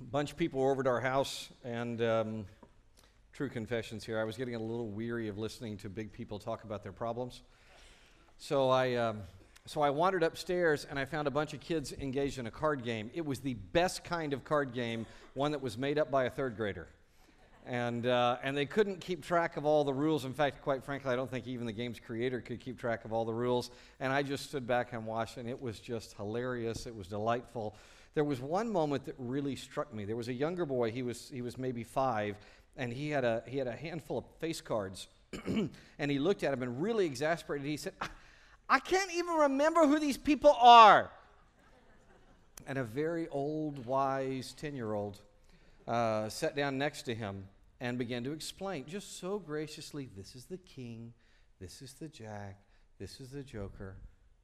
a bunch of people were over to our house, and um, true confessions here. I was getting a little weary of listening to big people talk about their problems. So I, um, so I wandered upstairs and I found a bunch of kids engaged in a card game. It was the best kind of card game, one that was made up by a third grader. And, uh, and they couldn't keep track of all the rules. In fact, quite frankly, I don't think even the game's creator could keep track of all the rules. And I just stood back and watched, and it was just hilarious. It was delightful. There was one moment that really struck me. There was a younger boy, he was, he was maybe five, and he had a, he had a handful of face cards. and he looked at them and really exasperated. He said, I can't even remember who these people are. And a very old, wise 10 year old uh, sat down next to him and began to explain, just so graciously, this is the king, this is the jack, this is the joker.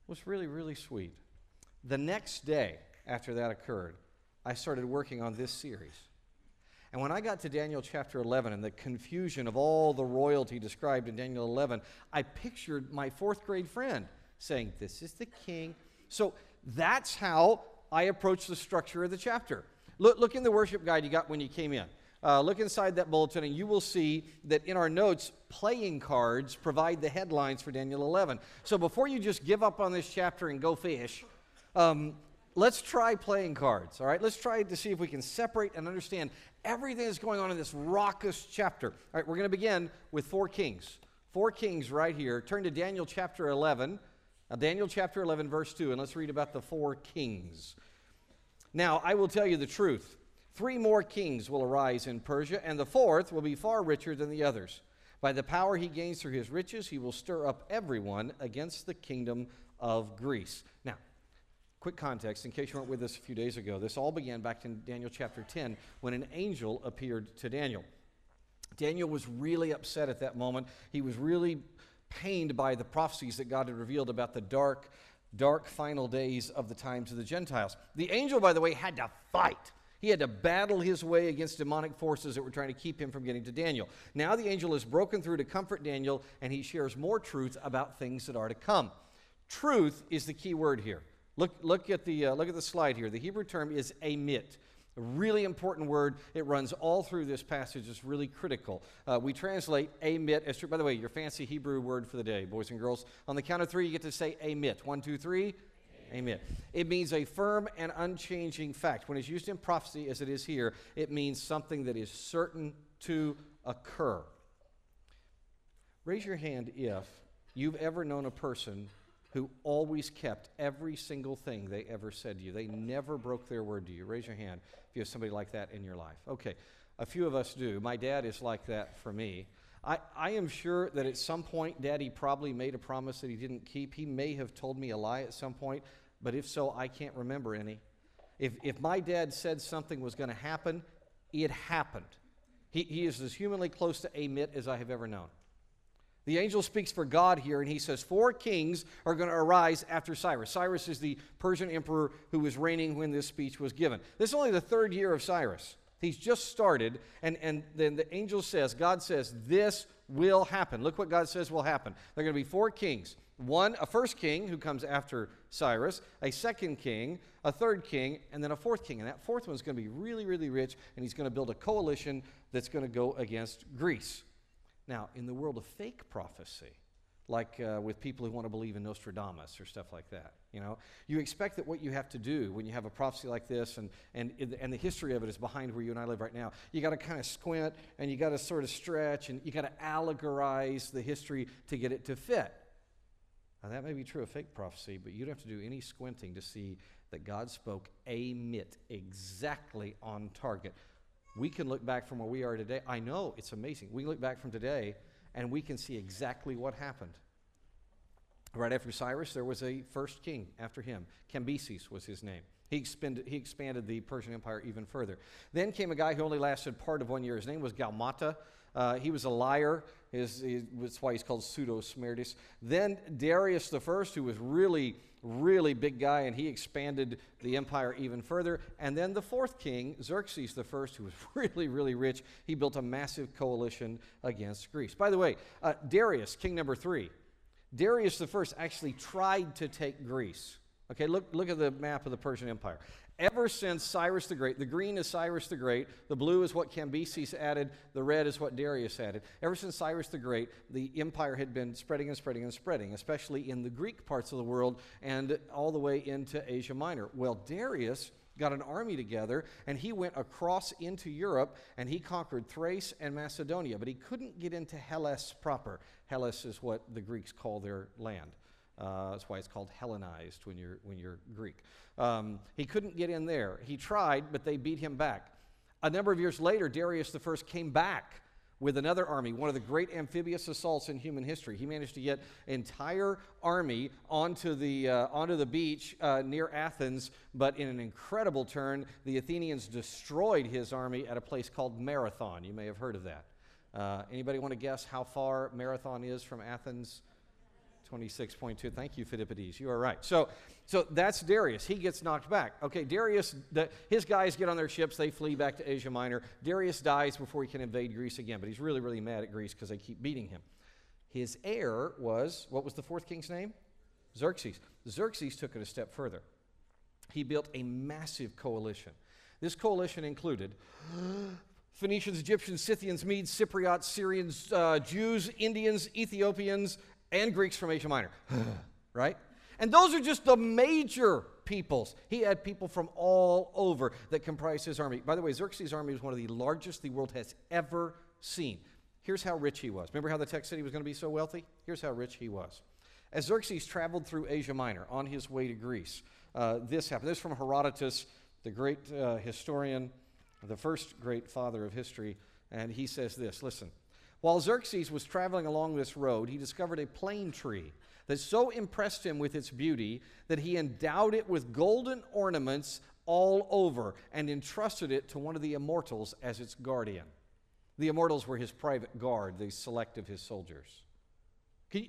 It was really, really sweet. The next day after that occurred, I started working on this series. And when I got to Daniel chapter 11 and the confusion of all the royalty described in Daniel 11, I pictured my fourth grade friend saying, This is the king. So that's how I approach the structure of the chapter. Look, look in the worship guide you got when you came in. Uh, look inside that bulletin, and you will see that in our notes, playing cards provide the headlines for Daniel 11. So before you just give up on this chapter and go fish, um, let's try playing cards, all right? Let's try to see if we can separate and understand everything that's going on in this raucous chapter. All right, we're going to begin with four kings. Four kings right here. Turn to Daniel chapter 11. Now, Daniel chapter 11, verse 2, and let's read about the four kings. Now, I will tell you the truth. Three more kings will arise in Persia, and the fourth will be far richer than the others. By the power he gains through his riches, he will stir up everyone against the kingdom of Greece. Now, quick context, in case you weren't with us a few days ago, this all began back in Daniel chapter 10 when an angel appeared to Daniel. Daniel was really upset at that moment. He was really pained by the prophecies that God had revealed about the dark, dark final days of the times of the Gentiles. The angel, by the way, had to fight. He had to battle his way against demonic forces that were trying to keep him from getting to Daniel. Now the angel is broken through to comfort Daniel, and he shares more truth about things that are to come. Truth is the key word here. Look, look, at, the, uh, look at the slide here. The Hebrew term is amit. A really important word. It runs all through this passage. It's really critical. Uh, we translate amit as true. By the way, your fancy Hebrew word for the day, boys and girls. On the count of three, you get to say amit. One, two, three. Amen. It means a firm and unchanging fact. When it's used in prophecy, as it is here, it means something that is certain to occur. Raise your hand if you've ever known a person who always kept every single thing they ever said to you. They never broke their word to you. Raise your hand if you have somebody like that in your life. Okay, a few of us do. My dad is like that for me. I, I am sure that at some point, Daddy probably made a promise that he didn't keep. He may have told me a lie at some point, but if so, I can't remember any. If, if my dad said something was going to happen, it happened. He, he is as humanly close to a amit as I have ever known. The angel speaks for God here, and he says, Four kings are going to arise after Cyrus. Cyrus is the Persian emperor who was reigning when this speech was given. This is only the third year of Cyrus. He's just started, and, and then the angel says, God says, This will happen. Look what God says will happen. There are going to be four kings. One, a first king who comes after Cyrus, a second king, a third king, and then a fourth king. And that fourth one is going to be really, really rich, and he's going to build a coalition that's going to go against Greece. Now, in the world of fake prophecy, like uh, with people who want to believe in Nostradamus or stuff like that, you know, you expect that what you have to do when you have a prophecy like this, and, and, and the history of it is behind where you and I live right now, you got to kind of squint and you got to sort of stretch and you got to allegorize the history to get it to fit. Now, that may be true of fake prophecy, but you don't have to do any squinting to see that God spoke a mit exactly on target we can look back from where we are today. I know it's amazing. We look back from today and we can see exactly what happened. Right after Cyrus, there was a first king after him. Cambyses was his name. He expanded, he expanded the Persian Empire even further. Then came a guy who only lasted part of one year. His name was Gaumata. Uh, he was a liar. His, his, that's why he's called Pseudo Smerdis. Then Darius the First, who was really really big guy, and he expanded the empire even further. And then the fourth king, Xerxes the first, who was really, really rich, he built a massive coalition against Greece. By the way, uh, Darius, king number three, Darius the first actually tried to take Greece. Okay, look, look at the map of the Persian Empire. Ever since Cyrus the Great, the green is Cyrus the Great, the blue is what Cambyses added, the red is what Darius added. Ever since Cyrus the Great, the empire had been spreading and spreading and spreading, especially in the Greek parts of the world and all the way into Asia Minor. Well, Darius got an army together and he went across into Europe and he conquered Thrace and Macedonia, but he couldn't get into Hellas proper. Hellas is what the Greeks call their land. Uh, that's why it's called Hellenized when you're, when you're Greek. Um, he couldn't get in there. He tried, but they beat him back. A number of years later, Darius I came back with another army, one of the great amphibious assaults in human history. He managed to get entire army onto the, uh, onto the beach uh, near Athens, but in an incredible turn, the Athenians destroyed his army at a place called Marathon. You may have heard of that. Uh, anybody want to guess how far Marathon is from Athens? 26.2. Thank you, Phidippides. You are right. So, so that's Darius. He gets knocked back. Okay, Darius, the, his guys get on their ships. They flee back to Asia Minor. Darius dies before he can invade Greece again, but he's really, really mad at Greece because they keep beating him. His heir was, what was the fourth king's name? Xerxes. Xerxes took it a step further. He built a massive coalition. This coalition included Phoenicians, Egyptians, Scythians, Medes, Cypriots, Syrians, uh, Jews, Indians, Ethiopians, and Greeks from Asia Minor, right? And those are just the major peoples. He had people from all over that comprised his army. By the way, Xerxes' army was one of the largest the world has ever seen. Here's how rich he was. Remember how the text said he was going to be so wealthy? Here's how rich he was. As Xerxes traveled through Asia Minor on his way to Greece, uh, this happened. This is from Herodotus, the great uh, historian, the first great father of history. And he says this listen, while Xerxes was traveling along this road, he discovered a plane tree that so impressed him with its beauty that he endowed it with golden ornaments all over and entrusted it to one of the immortals as its guardian. The immortals were his private guard, the select of his soldiers. You,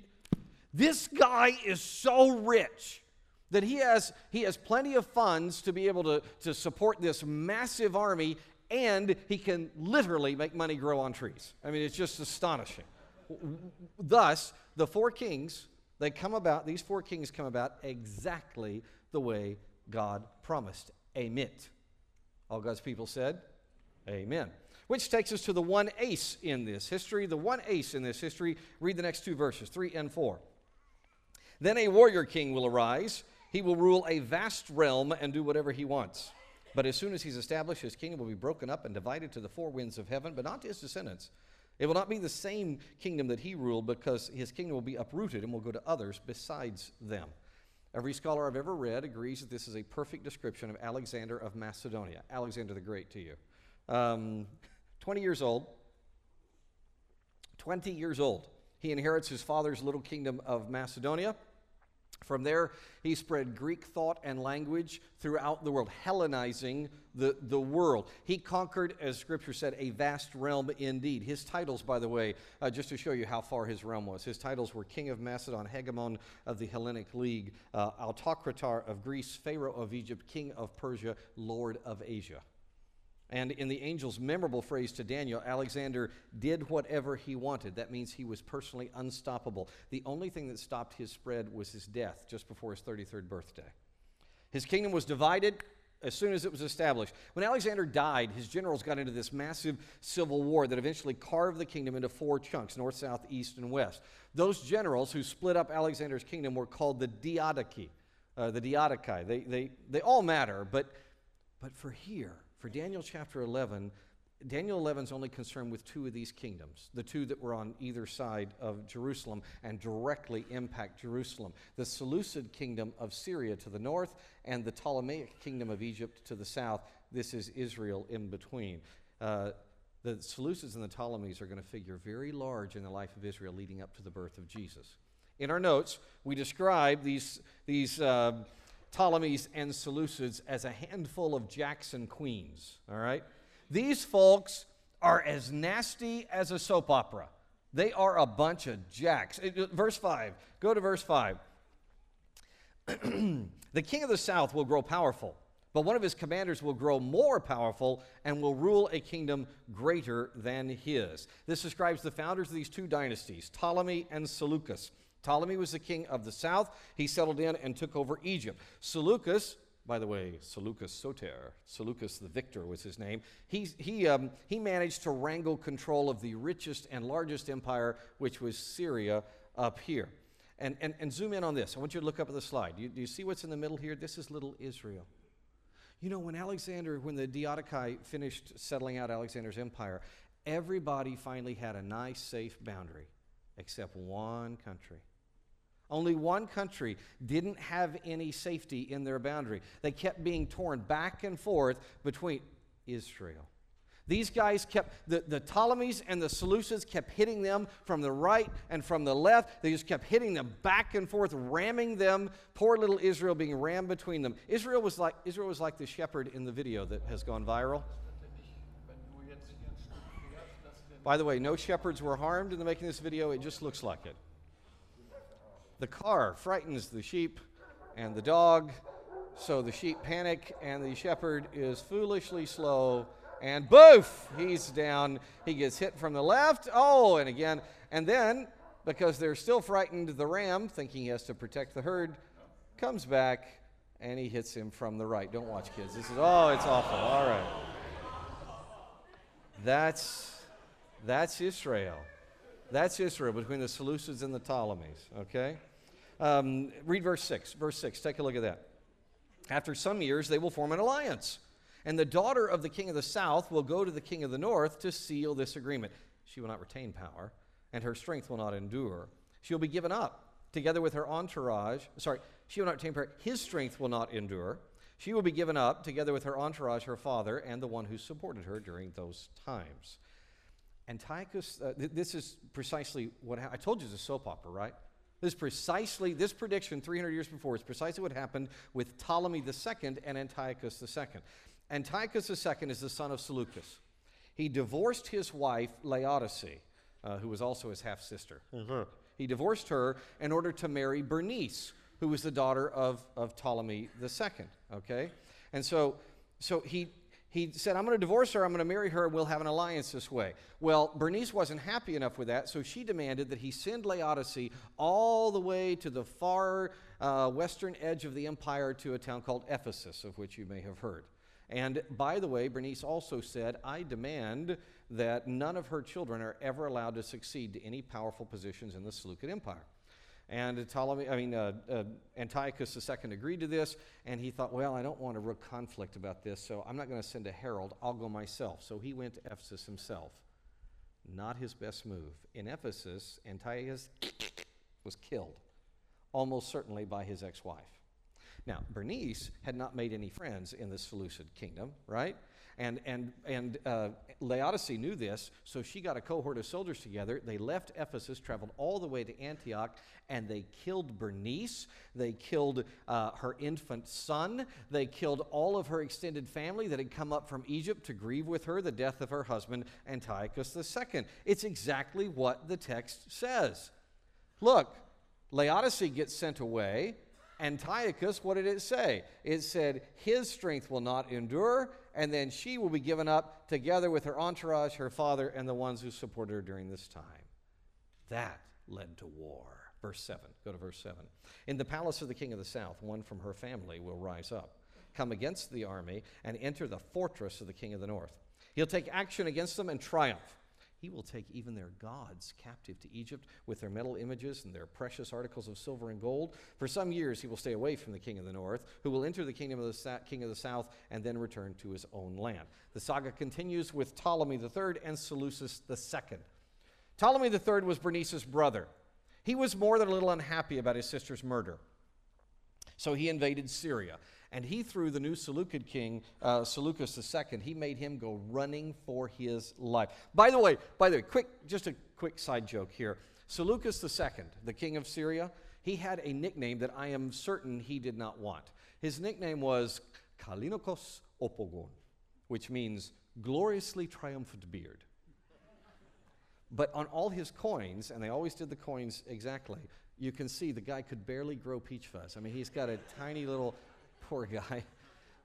this guy is so rich that he has, he has plenty of funds to be able to, to support this massive army and he can literally make money grow on trees. I mean, it's just astonishing. Thus, the four kings, they come about, these four kings come about exactly the way God promised. Amen. All God's people said, Amen. Which takes us to the one ace in this history. The one ace in this history. Read the next two verses, 3 and 4. Then a warrior king will arise. He will rule a vast realm and do whatever he wants. But as soon as he's established, his kingdom will be broken up and divided to the four winds of heaven, but not to his descendants. It will not be the same kingdom that he ruled, because his kingdom will be uprooted and will go to others besides them. Every scholar I've ever read agrees that this is a perfect description of Alexander of Macedonia, Alexander the Great to you. Um, 20 years old. 20 years old. He inherits his father's little kingdom of Macedonia. From there, he spread Greek thought and language throughout the world, Hellenizing the, the world. He conquered, as Scripture said, a vast realm indeed. His titles, by the way, uh, just to show you how far his realm was, his titles were King of Macedon, Hegemon of the Hellenic League, uh, of Greece, Pharaoh of Egypt, King of Persia, Lord of Asia. And in the angel's memorable phrase to Daniel, Alexander did whatever he wanted. That means he was personally unstoppable. The only thing that stopped his spread was his death just before his 33rd birthday. His kingdom was divided as soon as it was established. When Alexander died, his generals got into this massive civil war that eventually carved the kingdom into four chunks north, south, east, and west. Those generals who split up Alexander's kingdom were called the Diadochi, uh, the Diadochi. They, they, they all matter, but, but for here, for Daniel chapter 11, Daniel 11 is only concerned with two of these kingdoms, the two that were on either side of Jerusalem and directly impact Jerusalem the Seleucid kingdom of Syria to the north and the Ptolemaic kingdom of Egypt to the south. This is Israel in between. Uh, the Seleucids and the Ptolemies are going to figure very large in the life of Israel leading up to the birth of Jesus. In our notes, we describe these, these uh, Ptolemies and Seleucids as a handful of Jackson queens, all right? These folks are as nasty as a soap opera. They are a bunch of jacks. Uh, uh, verse 5. Go to verse 5. the king of the south will grow powerful, but one of his commanders will grow more powerful and will rule a kingdom greater than his. This describes the founders of these two dynasties, Ptolemy and Seleucus. Ptolemy was the king of the south. He settled in and took over Egypt. Seleucus, by the way, Seleucus Soter, Seleucus the victor was his name. He, he, um, he managed to wrangle control of the richest and largest empire, which was Syria, up here. And, and, and zoom in on this. I want you to look up at the slide. Do you, do you see what's in the middle here? This is little Israel. You know, when Alexander, when the Diadochi finished settling out Alexander's empire, everybody finally had a nice, safe boundary, except one country. Only one country didn't have any safety in their boundary. They kept being torn back and forth between Israel. These guys kept, the, the Ptolemies and the Seleucids kept hitting them from the right and from the left. They just kept hitting them back and forth, ramming them. Poor little Israel being rammed between them. Israel was like, Israel was like the shepherd in the video that has gone viral. By the way, no shepherds were harmed in the making this video. It just looks like it. The car frightens the sheep and the dog, so the sheep panic, and the shepherd is foolishly slow, and boof, he's down. He gets hit from the left. Oh, and again, and then because they're still frightened, the ram, thinking he has to protect the herd, comes back and he hits him from the right. Don't watch, kids. This is oh, it's awful. All right, that's that's Israel. That's Israel between the Seleucids and the Ptolemies. Okay. Um, read verse 6. Verse 6, take a look at that. After some years, they will form an alliance. And the daughter of the king of the south will go to the king of the north to seal this agreement. She will not retain power, and her strength will not endure. She will be given up together with her entourage. Sorry, she will not retain power. His strength will not endure. She will be given up together with her entourage, her father, and the one who supported her during those times. Antiochus, uh, th- this is precisely what ha- I told you it's a soap opera, right? This precisely, this prediction 300 years before is precisely what happened with Ptolemy II and Antiochus II. Antiochus II is the son of Seleucus. He divorced his wife, Laodice, uh, who was also his half sister. Mm-hmm. He divorced her in order to marry Bernice, who was the daughter of, of Ptolemy II. Okay? And so, so he, he said, I'm going to divorce her, I'm going to marry her, and we'll have an alliance this way. Well, Bernice wasn't happy enough with that, so she demanded that he send Laodice all the way to the far uh, western edge of the empire to a town called Ephesus, of which you may have heard. And by the way, Bernice also said, I demand that none of her children are ever allowed to succeed to any powerful positions in the Seleucid Empire. And Ptolemy, I mean, uh, uh, Antiochus II agreed to this, and he thought, well, I don't want a real conflict about this, so I'm not going to send a herald. I'll go myself. So he went to Ephesus himself. Not his best move. In Ephesus, Antiochus was killed, almost certainly by his ex wife. Now, Bernice had not made any friends in the Seleucid kingdom, right? And, and, and uh, Laodice knew this, so she got a cohort of soldiers together. They left Ephesus, traveled all the way to Antioch, and they killed Bernice. They killed uh, her infant son. They killed all of her extended family that had come up from Egypt to grieve with her the death of her husband, Antiochus II. It's exactly what the text says. Look, Laodice gets sent away. Antiochus, what did it say? It said, His strength will not endure, and then she will be given up together with her entourage, her father, and the ones who supported her during this time. That led to war. Verse 7. Go to verse 7. In the palace of the king of the south, one from her family will rise up, come against the army, and enter the fortress of the king of the north. He'll take action against them and triumph. He will take even their gods captive to Egypt with their metal images and their precious articles of silver and gold. For some years he will stay away from the king of the north, who will enter the kingdom of the sa- king of the south and then return to his own land. The saga continues with Ptolemy III and Seleucus II. Ptolemy III was Bernice's brother. He was more than a little unhappy about his sister's murder. So he invaded Syria and he threw the new Seleucid king, uh, Seleucus II, he made him go running for his life. By the way, by the way, quick, just a quick side joke here. Seleucus II, the king of Syria, he had a nickname that I am certain he did not want. His nickname was Kalinokos Opogon, which means gloriously triumphant beard. But on all his coins, and they always did the coins exactly, you can see the guy could barely grow peach fuzz. I mean, he's got a tiny little Poor guy.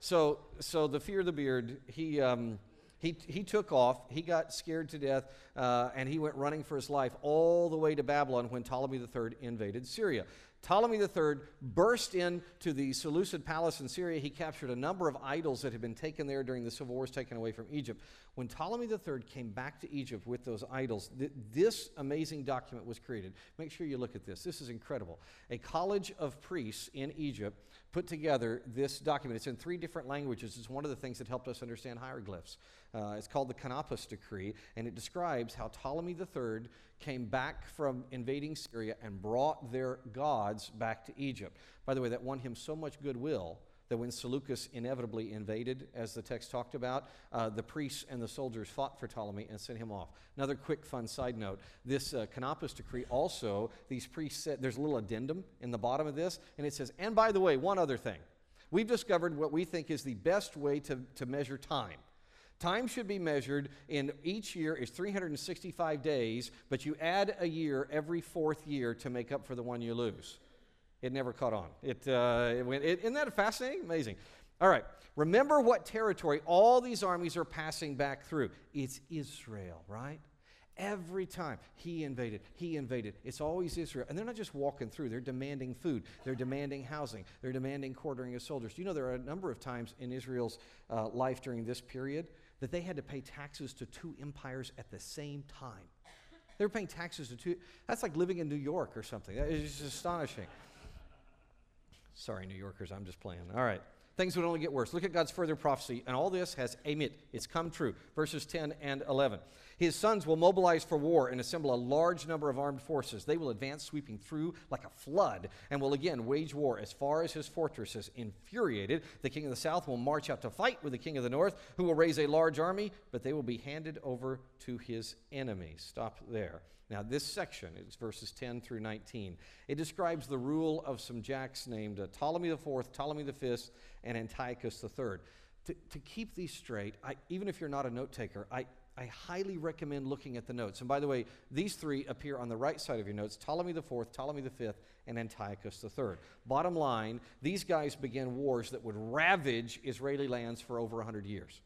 So, so the fear of the beard, he, um, he, he took off. He got scared to death, uh, and he went running for his life all the way to Babylon when Ptolemy III invaded Syria. Ptolemy III burst into the Seleucid palace in Syria. He captured a number of idols that had been taken there during the civil wars taken away from Egypt. When Ptolemy III came back to Egypt with those idols, th- this amazing document was created. Make sure you look at this. This is incredible. A college of priests in Egypt put together this document. It's in three different languages. It's one of the things that helped us understand hieroglyphs. Uh, it's called the Canopus Decree, and it describes how Ptolemy III came back from invading Syria and brought their gods back to Egypt. By the way, that won him so much goodwill that when Seleucus inevitably invaded, as the text talked about, uh, the priests and the soldiers fought for Ptolemy and sent him off. Another quick, fun side note this uh, Canopus decree also, these priests said, there's a little addendum in the bottom of this, and it says, and by the way, one other thing. We've discovered what we think is the best way to, to measure time. Time should be measured in each year is 365 days, but you add a year every fourth year to make up for the one you lose. It never caught on. It, uh, it went, it, isn't that fascinating? Amazing. All right. Remember what territory all these armies are passing back through. It's Israel, right? Every time he invaded, he invaded. It's always Israel. And they're not just walking through, they're demanding food, they're demanding housing, they're demanding quartering of soldiers. You know there are a number of times in Israel's uh, life during this period that they had to pay taxes to two empires at the same time? They were paying taxes to two. That's like living in New York or something. That is just astonishing. Sorry, New Yorkers, I'm just playing. All right. Things would only get worse. Look at God's further prophecy, and all this has amit. It's come true. Verses 10 and 11. His sons will mobilize for war and assemble a large number of armed forces. They will advance, sweeping through like a flood, and will again wage war as far as his fortresses. Infuriated, the king of the south will march out to fight with the king of the north, who will raise a large army, but they will be handed over to his enemies. Stop there. Now, this section is verses 10 through 19. It describes the rule of some jacks named uh, Ptolemy IV, Ptolemy V, and Antiochus III. To, to keep these straight, I, even if you're not a note taker, I, I highly recommend looking at the notes. And by the way, these three appear on the right side of your notes Ptolemy IV, Ptolemy V, and Antiochus III. Bottom line, these guys began wars that would ravage Israeli lands for over 100 years.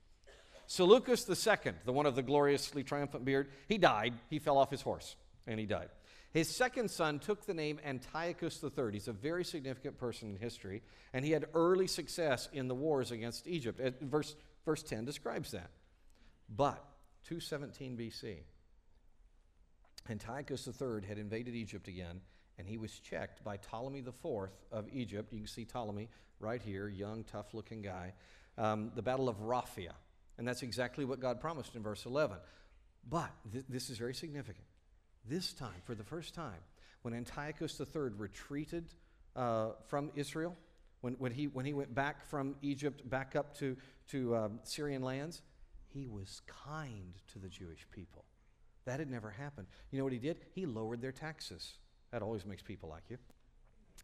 Seleucus II, the one of the gloriously triumphant beard, he died. He fell off his horse and he died. His second son took the name Antiochus III. He's a very significant person in history, and he had early success in the wars against Egypt. Verse, verse 10 describes that. But 217 BC, Antiochus III had invaded Egypt again, and he was checked by Ptolemy IV of Egypt. You can see Ptolemy right here, young, tough looking guy. Um, the Battle of Raphia. And that's exactly what God promised in verse 11. But th- this is very significant. This time, for the first time, when Antiochus III retreated uh, from Israel, when, when, he, when he went back from Egypt back up to, to um, Syrian lands, he was kind to the Jewish people. That had never happened. You know what he did? He lowered their taxes. That always makes people like you.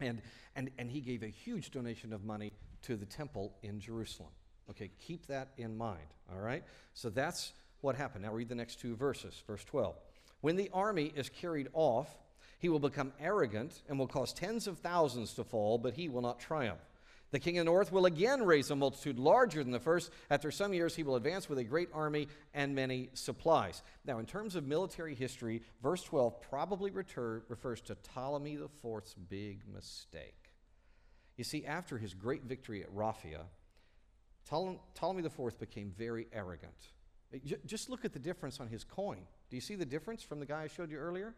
And, and, and he gave a huge donation of money to the temple in Jerusalem. Okay, keep that in mind, all right? So that's what happened. Now read the next two verses. Verse 12. When the army is carried off, he will become arrogant and will cause tens of thousands to fall, but he will not triumph. The king of the north will again raise a multitude larger than the first. After some years, he will advance with a great army and many supplies. Now, in terms of military history, verse 12 probably retur- refers to Ptolemy IV's big mistake. You see, after his great victory at Raphia, Ptolemy IV became very arrogant. Just look at the difference on his coin. Do you see the difference from the guy I showed you earlier?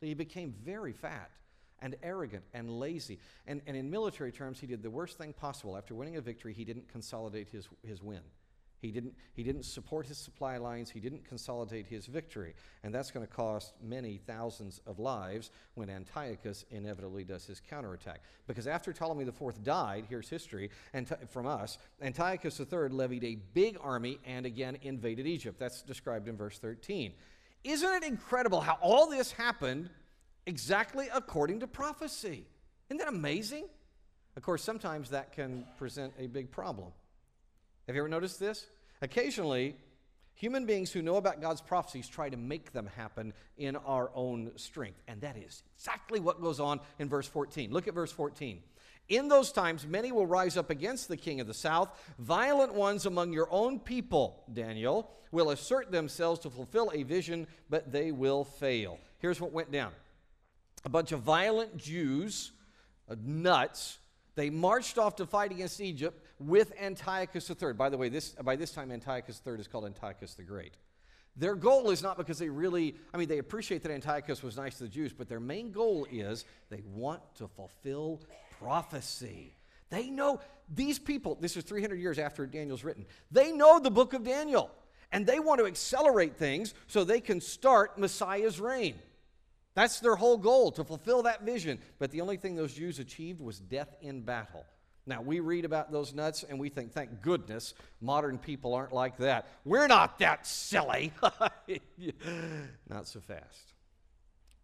He became very fat and arrogant and lazy. And, and in military terms, he did the worst thing possible. After winning a victory, he didn't consolidate his, his win. He didn't, he didn't support his supply lines. He didn't consolidate his victory. And that's going to cost many thousands of lives when Antiochus inevitably does his counterattack. Because after Ptolemy IV died, here's history and from us, Antiochus III levied a big army and again invaded Egypt. That's described in verse 13. Isn't it incredible how all this happened exactly according to prophecy? Isn't that amazing? Of course, sometimes that can present a big problem. Have you ever noticed this? Occasionally, human beings who know about God's prophecies try to make them happen in our own strength. And that is exactly what goes on in verse 14. Look at verse 14. In those times, many will rise up against the king of the south. Violent ones among your own people, Daniel, will assert themselves to fulfill a vision, but they will fail. Here's what went down a bunch of violent Jews uh, nuts. They marched off to fight against Egypt with Antiochus III. By the way, this, by this time, Antiochus III is called Antiochus the Great. Their goal is not because they really, I mean, they appreciate that Antiochus was nice to the Jews, but their main goal is they want to fulfill prophecy. They know these people, this is 300 years after Daniel's written, they know the book of Daniel, and they want to accelerate things so they can start Messiah's reign. That's their whole goal, to fulfill that vision. But the only thing those Jews achieved was death in battle. Now, we read about those nuts and we think, thank goodness modern people aren't like that. We're not that silly. not so fast.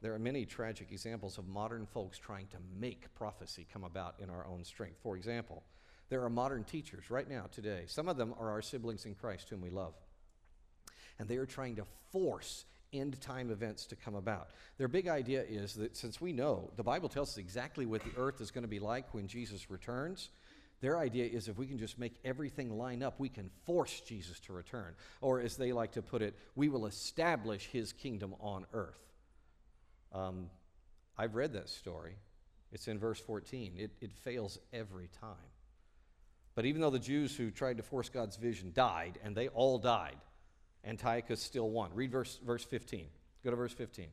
There are many tragic examples of modern folks trying to make prophecy come about in our own strength. For example, there are modern teachers right now, today. Some of them are our siblings in Christ whom we love. And they are trying to force end time events to come about. Their big idea is that since we know the Bible tells us exactly what the earth is going to be like when Jesus returns, their idea is if we can just make everything line up, we can force Jesus to return. Or as they like to put it, we will establish his kingdom on earth. Um, I've read that story. It's in verse 14. It, it fails every time. But even though the Jews who tried to force God's vision died, and they all died, Antiochus still won. Read verse, verse 15. Go to verse 15.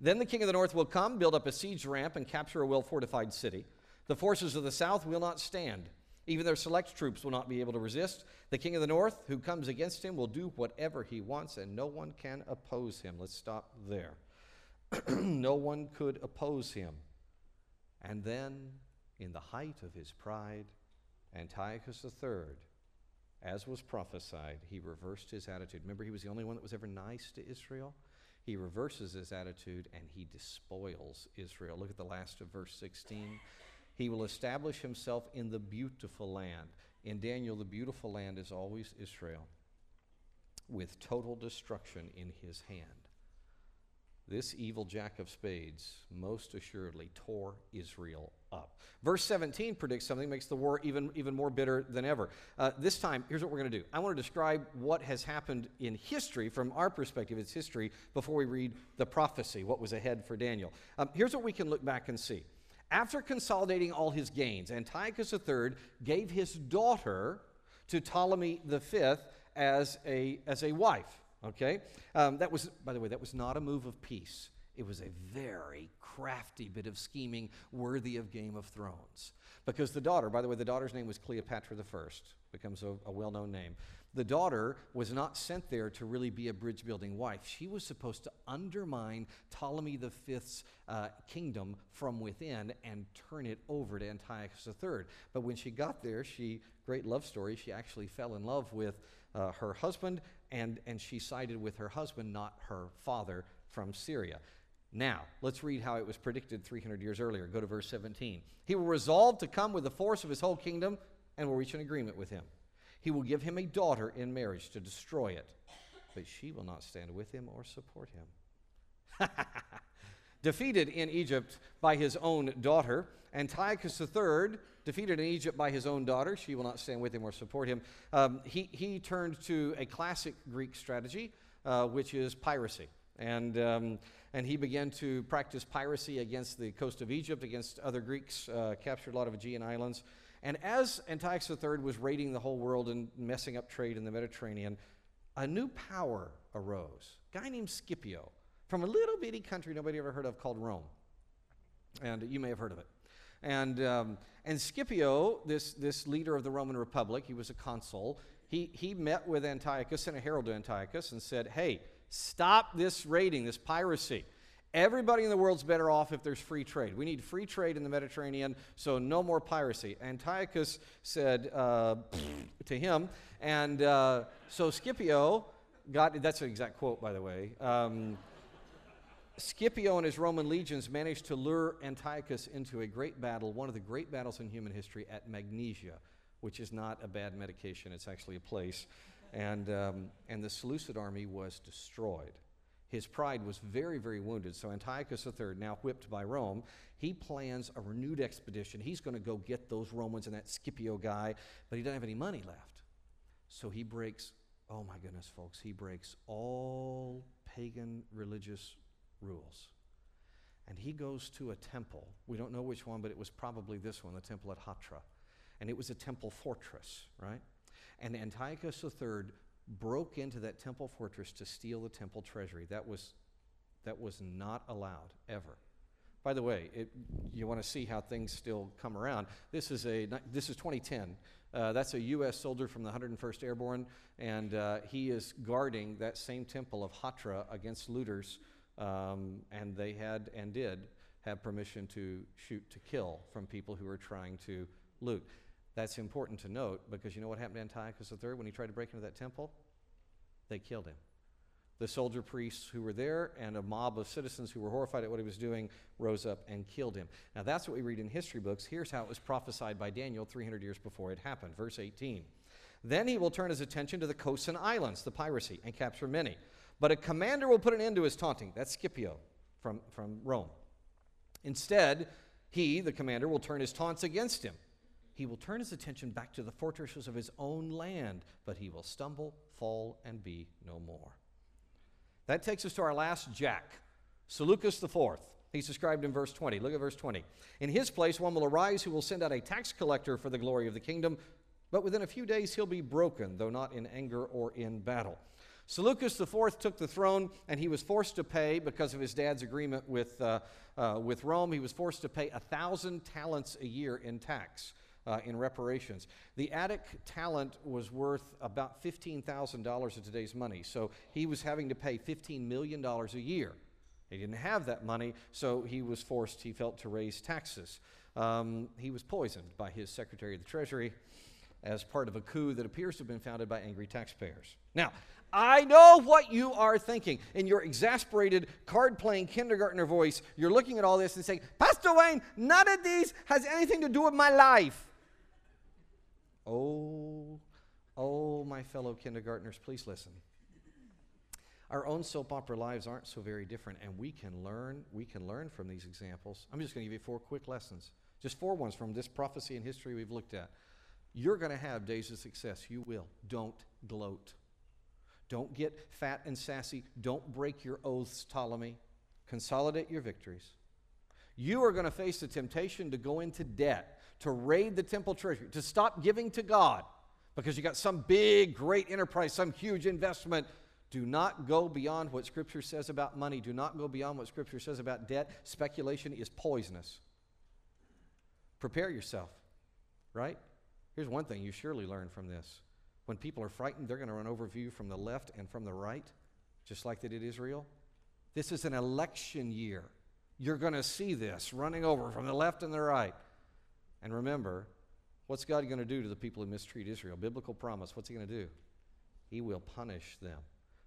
Then the king of the north will come, build up a siege ramp, and capture a well fortified city. The forces of the south will not stand. Even their select troops will not be able to resist. The king of the north, who comes against him, will do whatever he wants, and no one can oppose him. Let's stop there. no one could oppose him. And then, in the height of his pride, Antiochus III as was prophesied, he reversed his attitude. Remember, he was the only one that was ever nice to Israel? He reverses his attitude and he despoils Israel. Look at the last of verse 16. He will establish himself in the beautiful land. In Daniel, the beautiful land is always Israel, with total destruction in his hand. This evil jack of spades most assuredly tore Israel up. Verse 17 predicts something makes the war even, even more bitter than ever. Uh, this time, here's what we're going to do I want to describe what has happened in history from our perspective, it's history, before we read the prophecy, what was ahead for Daniel. Um, here's what we can look back and see. After consolidating all his gains, Antiochus III gave his daughter to Ptolemy V as a, as a wife. Okay? Um, that was, by the way, that was not a move of peace. It was a very crafty bit of scheming worthy of Game of Thrones. Because the daughter, by the way, the daughter's name was Cleopatra I, becomes a, a well known name. The daughter was not sent there to really be a bridge building wife. She was supposed to undermine Ptolemy V's uh, kingdom from within and turn it over to Antiochus III. But when she got there, she, great love story, she actually fell in love with uh, her husband and, and she sided with her husband, not her father from Syria. Now, let's read how it was predicted 300 years earlier. Go to verse 17. He will resolve to come with the force of his whole kingdom and will reach an agreement with him. He will give him a daughter in marriage to destroy it, but she will not stand with him or support him. Defeated in Egypt by his own daughter, Antiochus III defeated in Egypt by his own daughter. She will not stand with him or support him. Um, he, he turned to a classic Greek strategy, uh, which is piracy. And, um, and he began to practice piracy against the coast of Egypt, against other Greeks, uh, captured a lot of Aegean islands. And as Antiochus III was raiding the whole world and messing up trade in the Mediterranean, a new power arose. A guy named Scipio from a little bitty country nobody ever heard of called Rome. And you may have heard of it. And, um, and Scipio, this, this leader of the Roman Republic, he was a consul, he, he met with Antiochus, sent a herald to Antiochus, and said, Hey, stop this raiding, this piracy. Everybody in the world's better off if there's free trade. We need free trade in the Mediterranean, so no more piracy. Antiochus said uh, to him, and uh, so Scipio got that's an exact quote, by the way. Um, Scipio and his Roman legions managed to lure Antiochus into a great battle, one of the great battles in human history at Magnesia, which is not a bad medication, it's actually a place. And, um, and the Seleucid army was destroyed. His pride was very, very wounded. So Antiochus III, now whipped by Rome, he plans a renewed expedition. He's going to go get those Romans and that Scipio guy, but he doesn't have any money left. So he breaks, oh my goodness, folks, he breaks all pagan religious rules. and he goes to a temple. We don't know which one, but it was probably this one, the temple at Hatra. And it was a temple fortress, right? And Antiochus III broke into that temple fortress to steal the temple treasury. That was, that was not allowed, ever. By the way, it, you want to see how things still come around. This is, a, this is 2010. Uh, that's a U.S. soldier from the 101st Airborne, and uh, he is guarding that same temple of Hatra against looters, um, and they had and did have permission to shoot to kill from people who were trying to loot. That's important to note because you know what happened to Antiochus III when he tried to break into that temple? They killed him. The soldier priests who were there and a mob of citizens who were horrified at what he was doing rose up and killed him. Now, that's what we read in history books. Here's how it was prophesied by Daniel 300 years before it happened. Verse 18. Then he will turn his attention to the coasts and islands, the piracy, and capture many. But a commander will put an end to his taunting. That's Scipio from, from Rome. Instead, he, the commander, will turn his taunts against him. He will turn his attention back to the fortresses of his own land, but he will stumble, fall, and be no more. That takes us to our last Jack, Seleucus IV. He's described in verse 20. Look at verse 20. In his place, one will arise who will send out a tax collector for the glory of the kingdom, but within a few days he'll be broken, though not in anger or in battle. Seleucus IV took the throne, and he was forced to pay, because of his dad's agreement with, uh, uh, with Rome, he was forced to pay a thousand talents a year in tax uh, in reparations. The Attic talent was worth about $15,000 of today's money, so he was having to pay $15 million a year. He didn't have that money, so he was forced, he felt, to raise taxes. Um, he was poisoned by his Secretary of the Treasury as part of a coup that appears to have been founded by angry taxpayers. Now, I know what you are thinking. In your exasperated, card playing kindergartner voice, you're looking at all this and saying, Pastor Wayne, none of these has anything to do with my life. Oh, oh, my fellow kindergartners, please listen. Our own soap opera lives aren't so very different, and we can learn. We can learn from these examples. I'm just going to give you four quick lessons, just four ones from this prophecy and history we've looked at. You're going to have days of success. You will. Don't gloat. Don't get fat and sassy. Don't break your oaths, Ptolemy. Consolidate your victories. You are going to face the temptation to go into debt to raid the temple treasury, to stop giving to God because you got some big, great enterprise, some huge investment. Do not go beyond what Scripture says about money. Do not go beyond what Scripture says about debt. Speculation is poisonous. Prepare yourself, right? Here's one thing you surely learn from this. When people are frightened, they're going to run over you from the left and from the right, just like they did Israel. This is an election year. You're going to see this running over from the left and the right. And remember, what's God going to do to the people who mistreat Israel? Biblical promise. What's He going to do? He will punish them.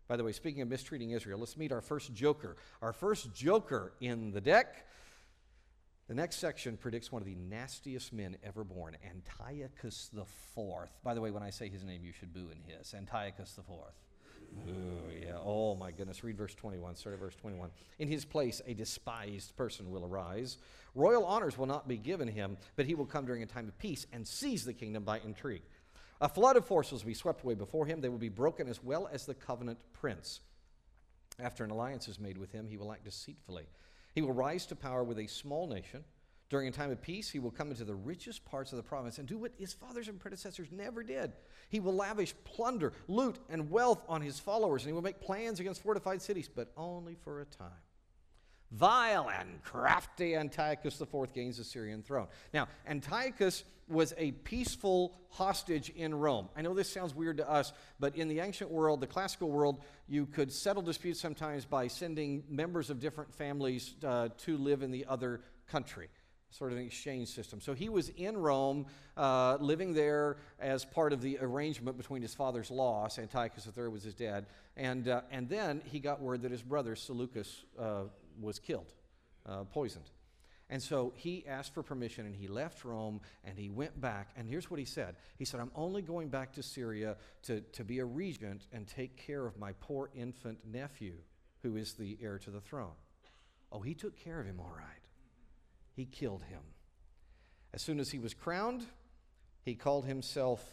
By the way, speaking of mistreating Israel, let's meet our first joker. Our first joker in the deck. The next section predicts one of the nastiest men ever born, Antiochus IV. By the way, when I say his name, you should boo in his. Antiochus IV. Ooh, yeah. Oh, my goodness. Read verse 21. Start at verse 21. In his place, a despised person will arise. Royal honors will not be given him, but he will come during a time of peace and seize the kingdom by intrigue. A flood of forces will be swept away before him. They will be broken as well as the covenant prince. After an alliance is made with him, he will act deceitfully. He will rise to power with a small nation during a time of peace, he will come into the richest parts of the province and do what his fathers and predecessors never did. He will lavish plunder, loot, and wealth on his followers, and he will make plans against fortified cities, but only for a time. Vile and crafty Antiochus IV gains the Syrian throne. Now, Antiochus was a peaceful hostage in Rome. I know this sounds weird to us, but in the ancient world, the classical world, you could settle disputes sometimes by sending members of different families uh, to live in the other country sort of an exchange system. So he was in Rome, uh, living there as part of the arrangement between his father's loss. Antiochus III was his dad. And, uh, and then he got word that his brother Seleucus uh, was killed, uh, poisoned. And so he asked for permission and he left Rome and he went back. And here's what he said He said, I'm only going back to Syria to, to be a regent and take care of my poor infant nephew, who is the heir to the throne. Oh, he took care of him all right he killed him. As soon as he was crowned, he called himself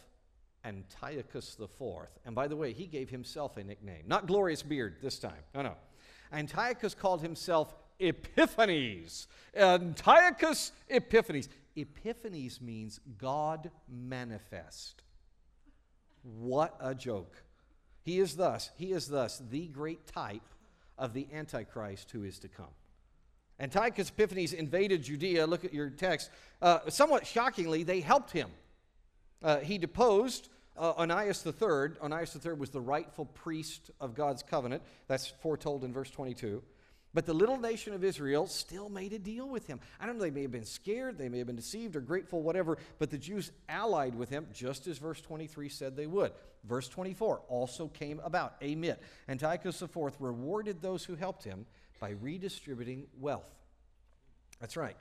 Antiochus IV. And by the way, he gave himself a nickname. Not Glorious Beard this time. No, no. Antiochus called himself Epiphanes. Antiochus Epiphanes. Epiphanes means God manifest. What a joke. He is thus, he is thus the great type of the Antichrist who is to come. Antiochus Epiphanes invaded Judea. Look at your text. Uh, somewhat shockingly, they helped him. Uh, he deposed uh, Onias III. Onias III was the rightful priest of God's covenant. That's foretold in verse 22. But the little nation of Israel still made a deal with him. I don't know, they may have been scared, they may have been deceived or grateful, whatever, but the Jews allied with him just as verse 23 said they would. Verse 24 also came about. Amit. Antiochus IV rewarded those who helped him by redistributing wealth. That's right.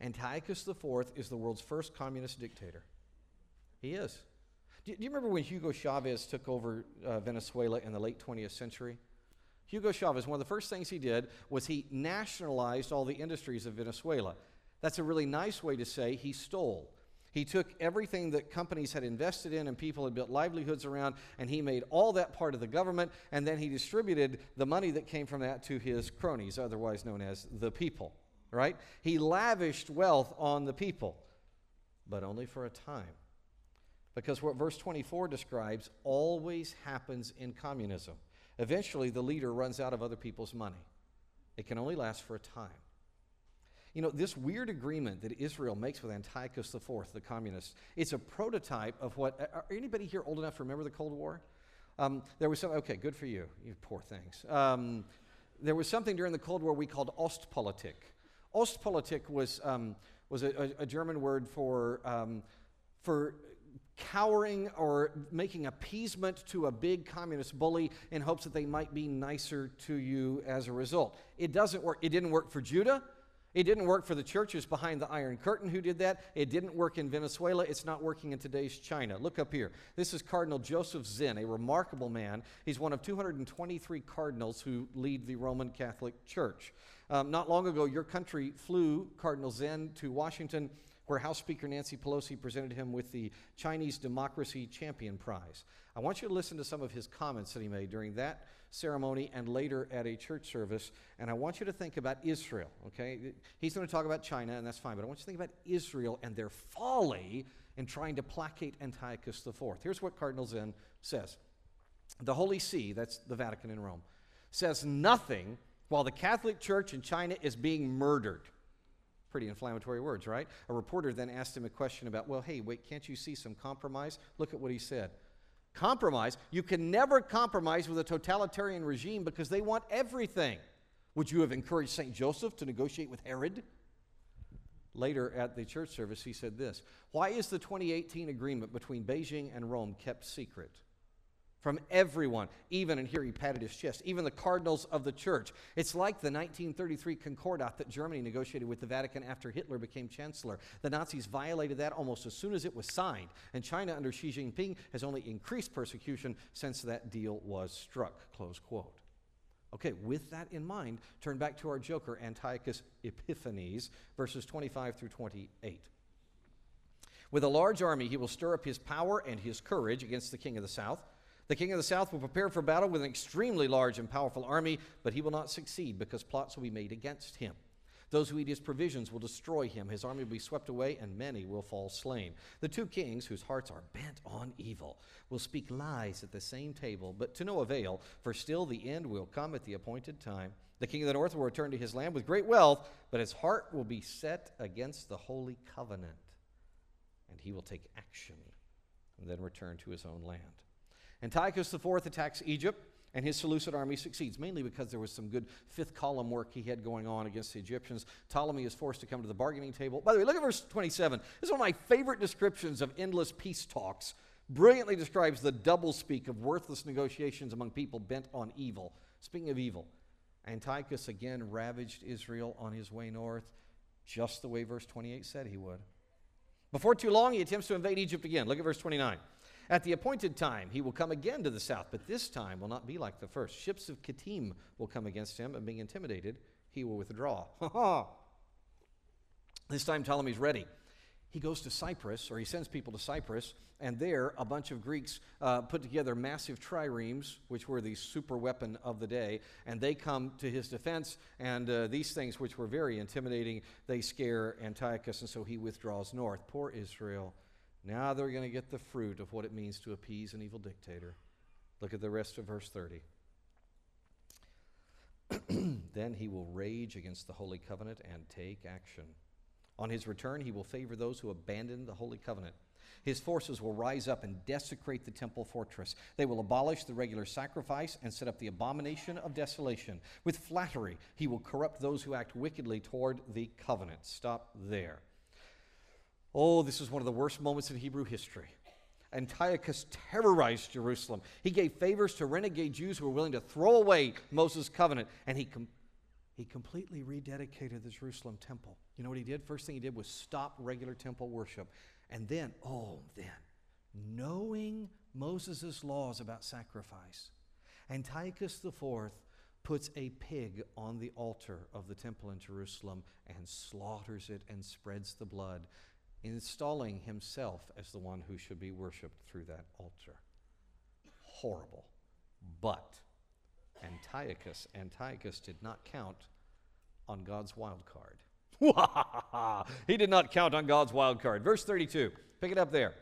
Antiochus IV is the world's first communist dictator. He is. Do you remember when Hugo Chavez took over uh, Venezuela in the late 20th century? Hugo Chavez, one of the first things he did was he nationalized all the industries of Venezuela. That's a really nice way to say he stole. He took everything that companies had invested in and people had built livelihoods around, and he made all that part of the government, and then he distributed the money that came from that to his cronies, otherwise known as the people, right? He lavished wealth on the people, but only for a time. Because what verse 24 describes always happens in communism. Eventually, the leader runs out of other people's money. It can only last for a time. You know, this weird agreement that Israel makes with Antiochus IV, the communist, it's a prototype of what. Are anybody here old enough to remember the Cold War? Um, there was some, okay, good for you, you poor things. Um, there was something during the Cold War we called Ostpolitik. Ostpolitik was, um, was a, a, a, German word for, um, for cowering or making appeasement to a big communist bully in hopes that they might be nicer to you as a result. It doesn't work. It didn't work for Judah. It didn't work for the churches behind the Iron Curtain who did that. It didn't work in Venezuela. It's not working in today's China. Look up here. This is Cardinal Joseph Zen, a remarkable man. He's one of 223 cardinals who lead the Roman Catholic Church. Um, not long ago, your country flew Cardinal Zen to Washington where House Speaker Nancy Pelosi presented him with the Chinese Democracy Champion Prize. I want you to listen to some of his comments that he made during that ceremony and later at a church service. And I want you to think about Israel, okay? He's going to talk about China, and that's fine, but I want you to think about Israel and their folly in trying to placate Antiochus IV. Here's what Cardinal Zen says The Holy See, that's the Vatican in Rome, says nothing while the Catholic Church in China is being murdered. Pretty inflammatory words, right? A reporter then asked him a question about, well, hey, wait, can't you see some compromise? Look at what he said. Compromise? You can never compromise with a totalitarian regime because they want everything. Would you have encouraged St. Joseph to negotiate with Herod? Later at the church service, he said this Why is the 2018 agreement between Beijing and Rome kept secret? From everyone, even, and here he patted his chest, even the cardinals of the church. It's like the 1933 Concordat that Germany negotiated with the Vatican after Hitler became chancellor. The Nazis violated that almost as soon as it was signed, and China under Xi Jinping has only increased persecution since that deal was struck. Close quote. Okay, with that in mind, turn back to our joker, Antiochus Epiphanes, verses 25 through 28. With a large army, he will stir up his power and his courage against the king of the south the king of the south will prepare for battle with an extremely large and powerful army, but he will not succeed because plots will be made against him. Those who eat his provisions will destroy him. His army will be swept away, and many will fall slain. The two kings, whose hearts are bent on evil, will speak lies at the same table, but to no avail, for still the end will come at the appointed time. The king of the north will return to his land with great wealth, but his heart will be set against the holy covenant, and he will take action and then return to his own land. Antiochus IV attacks Egypt, and his Seleucid army succeeds, mainly because there was some good fifth column work he had going on against the Egyptians. Ptolemy is forced to come to the bargaining table. By the way, look at verse 27. This is one of my favorite descriptions of endless peace talks. Brilliantly describes the doublespeak of worthless negotiations among people bent on evil. Speaking of evil, Antiochus again ravaged Israel on his way north, just the way verse 28 said he would. Before too long, he attempts to invade Egypt again. Look at verse 29. At the appointed time, he will come again to the south, but this time will not be like the first. Ships of Kittim will come against him, and being intimidated, he will withdraw. this time, Ptolemy's ready. he goes to Cyprus, or he sends people to Cyprus, and there a bunch of Greeks uh, put together massive triremes, which were the super weapon of the day, and they come to his defense. And uh, these things, which were very intimidating, they scare Antiochus, and so he withdraws north. Poor Israel. Now they're going to get the fruit of what it means to appease an evil dictator. Look at the rest of verse 30. then he will rage against the holy covenant and take action. On his return, he will favor those who abandon the holy covenant. His forces will rise up and desecrate the temple fortress. They will abolish the regular sacrifice and set up the abomination of desolation. With flattery, he will corrupt those who act wickedly toward the covenant. Stop there. Oh, this is one of the worst moments in Hebrew history. Antiochus terrorized Jerusalem. He gave favors to renegade Jews who were willing to throw away Moses' covenant, and he com- he completely rededicated the Jerusalem temple. You know what he did? First thing he did was stop regular temple worship. And then, oh, then, knowing Moses' laws about sacrifice, Antiochus IV puts a pig on the altar of the temple in Jerusalem and slaughters it and spreads the blood, installing himself as the one who should be worshiped through that altar. Horrible. But Antiochus, Antiochus did not count on God's wild card. he did not count on God's wild card. Verse 32, pick it up there.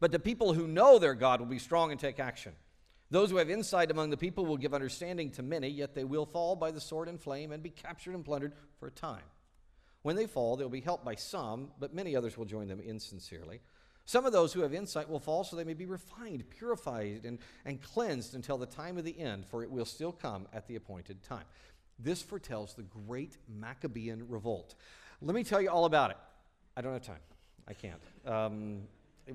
But the people who know their God will be strong and take action. Those who have insight among the people will give understanding to many, yet they will fall by the sword and flame and be captured and plundered for a time. When they fall, they will be helped by some, but many others will join them insincerely. Some of those who have insight will fall so they may be refined, purified, and, and cleansed until the time of the end, for it will still come at the appointed time. This foretells the great Maccabean revolt. Let me tell you all about it. I don't have time. I can't. Um,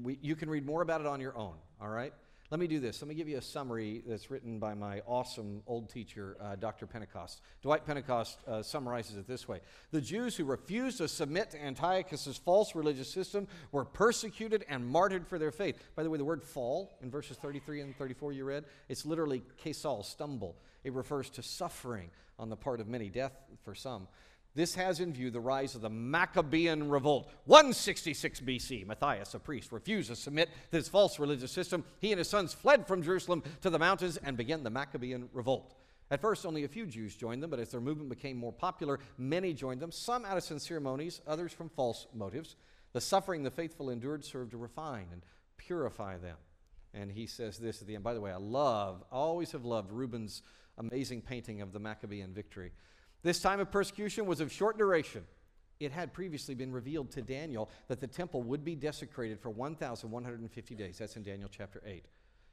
we, you can read more about it on your own, all right? Let me do this. Let me give you a summary that's written by my awesome old teacher, uh, Dr. Pentecost. Dwight Pentecost uh, summarizes it this way The Jews who refused to submit to Antiochus' false religious system were persecuted and martyred for their faith. By the way, the word fall in verses 33 and 34 you read, it's literally kesal, stumble. It refers to suffering on the part of many, death for some. This has in view the rise of the Maccabean revolt. 166 BC, Matthias, a priest, refused to submit to this false religious system. He and his sons fled from Jerusalem to the mountains and began the Maccabean revolt. At first, only a few Jews joined them, but as their movement became more popular, many joined them, some out of sincere motives, others from false motives. The suffering the faithful endured served to refine and purify them. And he says this at the end. By the way, I love, always have loved Rubens' amazing painting of the Maccabean victory. This time of persecution was of short duration. It had previously been revealed to Daniel that the temple would be desecrated for 1,150 days. That's in Daniel chapter 8.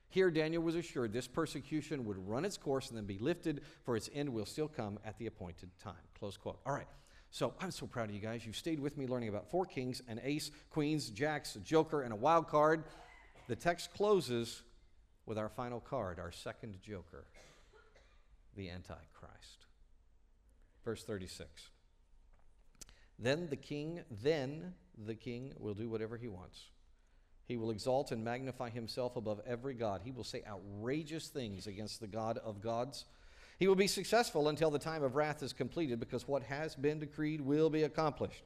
Here, Daniel was assured this persecution would run its course and then be lifted, for its end will still come at the appointed time. Close quote. All right. So I'm so proud of you guys. You've stayed with me learning about four kings, an ace, queens, jacks, a joker, and a wild card. The text closes with our final card, our second joker, the Antichrist. Verse 36. Then the king, then the king will do whatever he wants. He will exalt and magnify himself above every God. He will say outrageous things against the God of gods. He will be successful until the time of wrath is completed, because what has been decreed will be accomplished.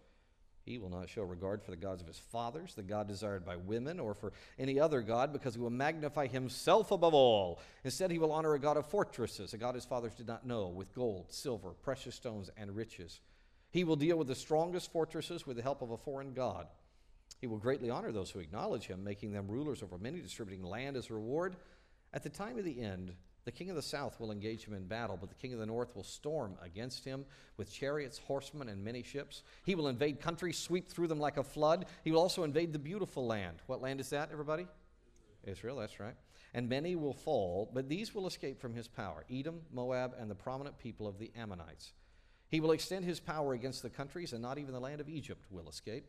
He will not show regard for the gods of his fathers, the God desired by women, or for any other God, because he will magnify himself above all. Instead, he will honor a God of fortresses, a God his fathers did not know, with gold, silver, precious stones, and riches. He will deal with the strongest fortresses with the help of a foreign God. He will greatly honor those who acknowledge him, making them rulers over many, distributing land as reward. At the time of the end, the king of the south will engage him in battle, but the king of the north will storm against him with chariots, horsemen, and many ships. He will invade countries, sweep through them like a flood. He will also invade the beautiful land. What land is that, everybody? Israel, that's right. And many will fall, but these will escape from his power Edom, Moab, and the prominent people of the Ammonites. He will extend his power against the countries, and not even the land of Egypt will escape.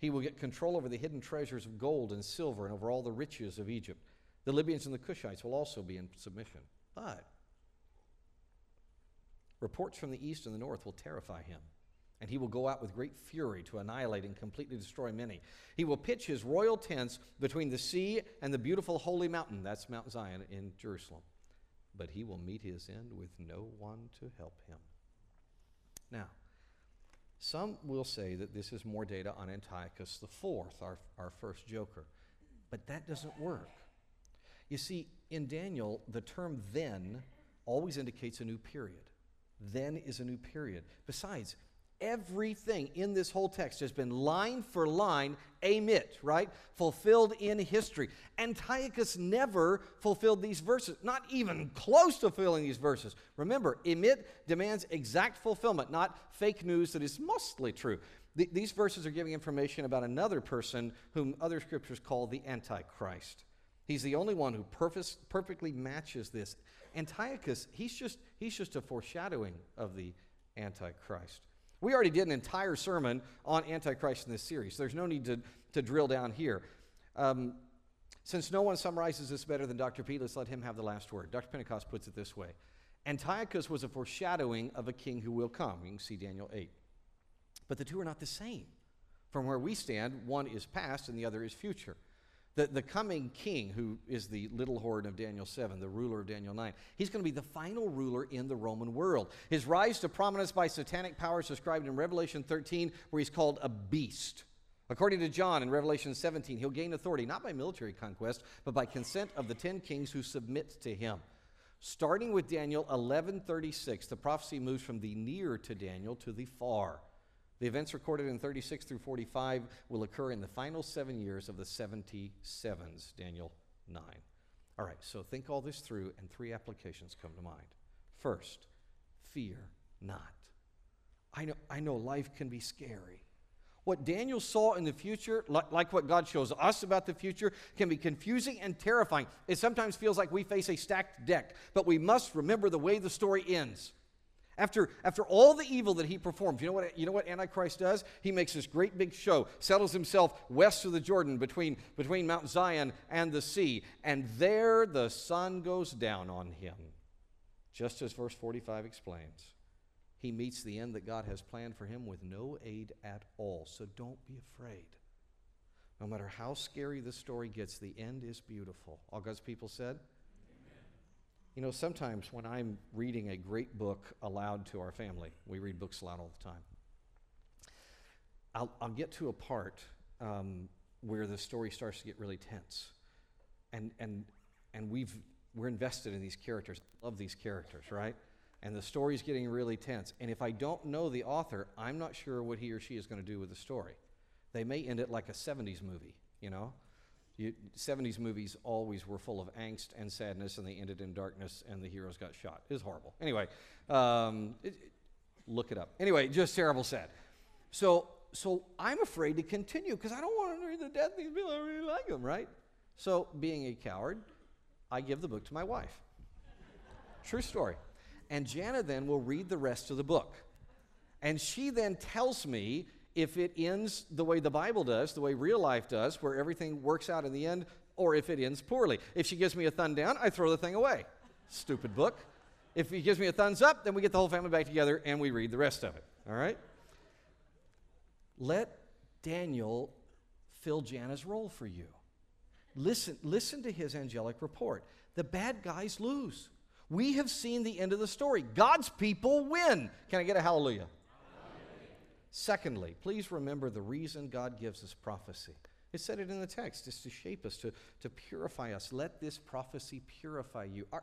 He will get control over the hidden treasures of gold and silver and over all the riches of Egypt. The Libyans and the Cushites will also be in submission. But reports from the east and the north will terrify him, and he will go out with great fury to annihilate and completely destroy many. He will pitch his royal tents between the sea and the beautiful holy mountain, that's Mount Zion in Jerusalem. But he will meet his end with no one to help him. Now, Some will say that this is more data on Antiochus IV, our, our first joker. But that doesn't work. You see, in Daniel, the term then always indicates a new period. Then is a new period. Besides, everything in this whole text has been line for line amit, right? Fulfilled in history. Antiochus never fulfilled these verses, not even close to fulfilling these verses. Remember, amit demands exact fulfillment, not fake news that is mostly true. Th- these verses are giving information about another person whom other scriptures call the Antichrist. He's the only one who perfectly matches this. Antiochus, he's just, he's just a foreshadowing of the Antichrist. We already did an entire sermon on Antichrist in this series. There's no need to, to drill down here. Um, since no one summarizes this better than Dr. P, let's let him have the last word. Dr. Pentecost puts it this way Antiochus was a foreshadowing of a king who will come. You can see Daniel 8. But the two are not the same. From where we stand, one is past and the other is future. The, the coming king, who is the little horn of Daniel 7, the ruler of Daniel 9, he's going to be the final ruler in the Roman world. His rise to prominence by satanic powers described in Revelation 13, where he's called a beast. According to John in Revelation 17, he'll gain authority not by military conquest, but by consent of the ten kings who submit to him. Starting with Daniel 11:36, the prophecy moves from the near to Daniel to the far. The events recorded in 36 through 45 will occur in the final seven years of the 77s, Daniel 9. All right, so think all this through, and three applications come to mind. First, fear not. I know, I know life can be scary. What Daniel saw in the future, like, like what God shows us about the future, can be confusing and terrifying. It sometimes feels like we face a stacked deck, but we must remember the way the story ends. After, after all the evil that he performs, you know, what, you know what Antichrist does? He makes this great big show, settles himself west of the Jordan between, between Mount Zion and the sea, and there the sun goes down on him. Just as verse 45 explains. He meets the end that God has planned for him with no aid at all. So don't be afraid. No matter how scary the story gets, the end is beautiful. All God's people said? You know, sometimes when I'm reading a great book aloud to our family, we read books aloud all the time, I'll, I'll get to a part um, where the story starts to get really tense. And, and, and we've, we're invested in these characters. Love these characters, right? And the story's getting really tense. And if I don't know the author, I'm not sure what he or she is going to do with the story. They may end it like a 70s movie, you know? You, 70s movies always were full of angst and sadness, and they ended in darkness, and the heroes got shot. It was horrible. Anyway, um, it, it, look it up. Anyway, just terrible sad. So, so I'm afraid to continue because I don't want to read the death of these people. I really like them, right? So, being a coward, I give the book to my wife. True story. And Jana then will read the rest of the book. And she then tells me if it ends the way the Bible does, the way real life does, where everything works out in the end, or if it ends poorly. If she gives me a thumb down, I throw the thing away. Stupid book. If he gives me a thumbs up, then we get the whole family back together and we read the rest of it. All right? Let Daniel fill Jana's role for you. Listen, listen to his angelic report. The bad guys lose. We have seen the end of the story. God's people win. Can I get a hallelujah? Secondly, please remember the reason God gives us prophecy. It said it in the text, is to shape us, to, to purify us. Let this prophecy purify you. Our,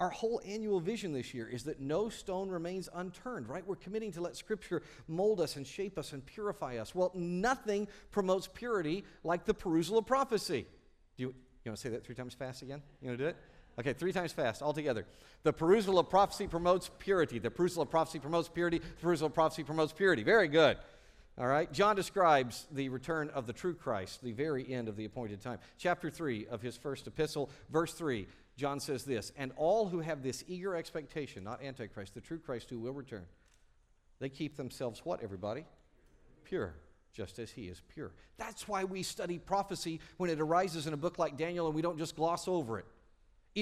our whole annual vision this year is that no stone remains unturned, right? We're committing to let Scripture mold us and shape us and purify us. Well, nothing promotes purity like the perusal of prophecy. Do you, you want to say that three times fast again? You want to do it? Okay, three times fast, all together. The perusal of prophecy promotes purity. The perusal of prophecy promotes purity. The perusal of prophecy promotes purity. Very good. All right. John describes the return of the true Christ, the very end of the appointed time. Chapter 3 of his first epistle, verse 3, John says this And all who have this eager expectation, not Antichrist, the true Christ who will return, they keep themselves what, everybody? Pure just as he is pure. That's why we study prophecy when it arises in a book like Daniel and we don't just gloss over it.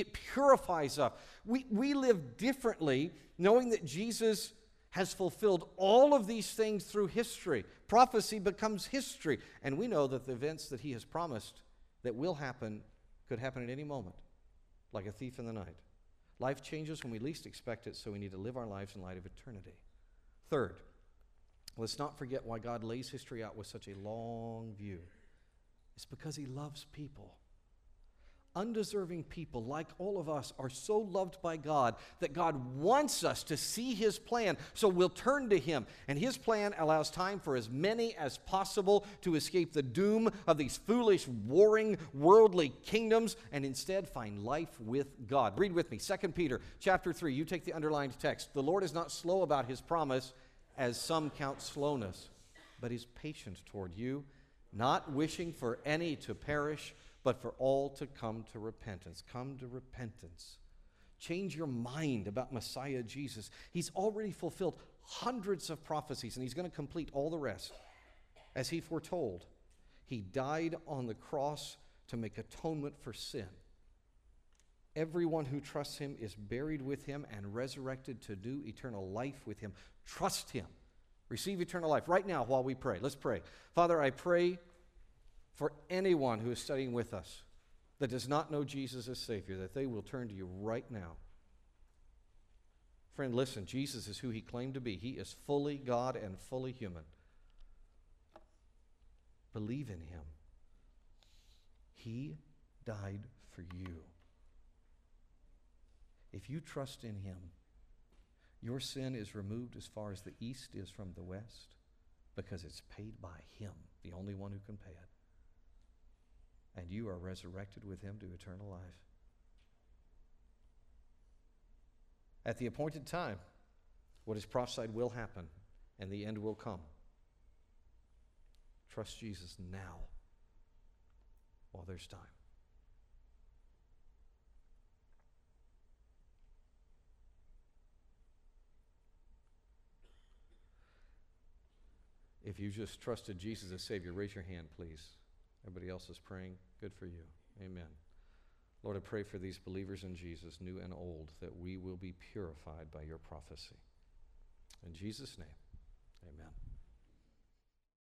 It purifies us. We, we live differently knowing that Jesus has fulfilled all of these things through history. Prophecy becomes history. And we know that the events that he has promised that will happen could happen at any moment, like a thief in the night. Life changes when we least expect it, so we need to live our lives in light of eternity. Third, Let's not forget why God lays history out with such a long view. It's because He loves people. Undeserving people, like all of us, are so loved by God that God wants us to see His plan, so we'll turn to Him. And His plan allows time for as many as possible to escape the doom of these foolish, warring, worldly kingdoms and instead find life with God. Read with me, 2 Peter chapter 3. You take the underlined text. The Lord is not slow about His promise as some count slowness, but is patient toward you, not wishing for any to perish, but for all to come to repentance. Come to repentance. Change your mind about Messiah Jesus. He's already fulfilled hundreds of prophecies, and he's going to complete all the rest. As he foretold, he died on the cross to make atonement for sin. Everyone who trusts him is buried with him and resurrected to do eternal life with him. Trust him. Receive eternal life right now while we pray. Let's pray. Father, I pray for anyone who is studying with us that does not know Jesus as Savior, that they will turn to you right now. Friend, listen, Jesus is who he claimed to be. He is fully God and fully human. Believe in him. He died for you. If you trust in Him, your sin is removed as far as the east is from the west because it's paid by Him, the only one who can pay it. And you are resurrected with Him to eternal life. At the appointed time, what is prophesied will happen, and the end will come. Trust Jesus now while there's time. If you just trusted Jesus as Savior, raise your hand, please. Everybody else is praying. Good for you. Amen. Lord, I pray for these believers in Jesus, new and old, that we will be purified by your prophecy. In Jesus' name, amen.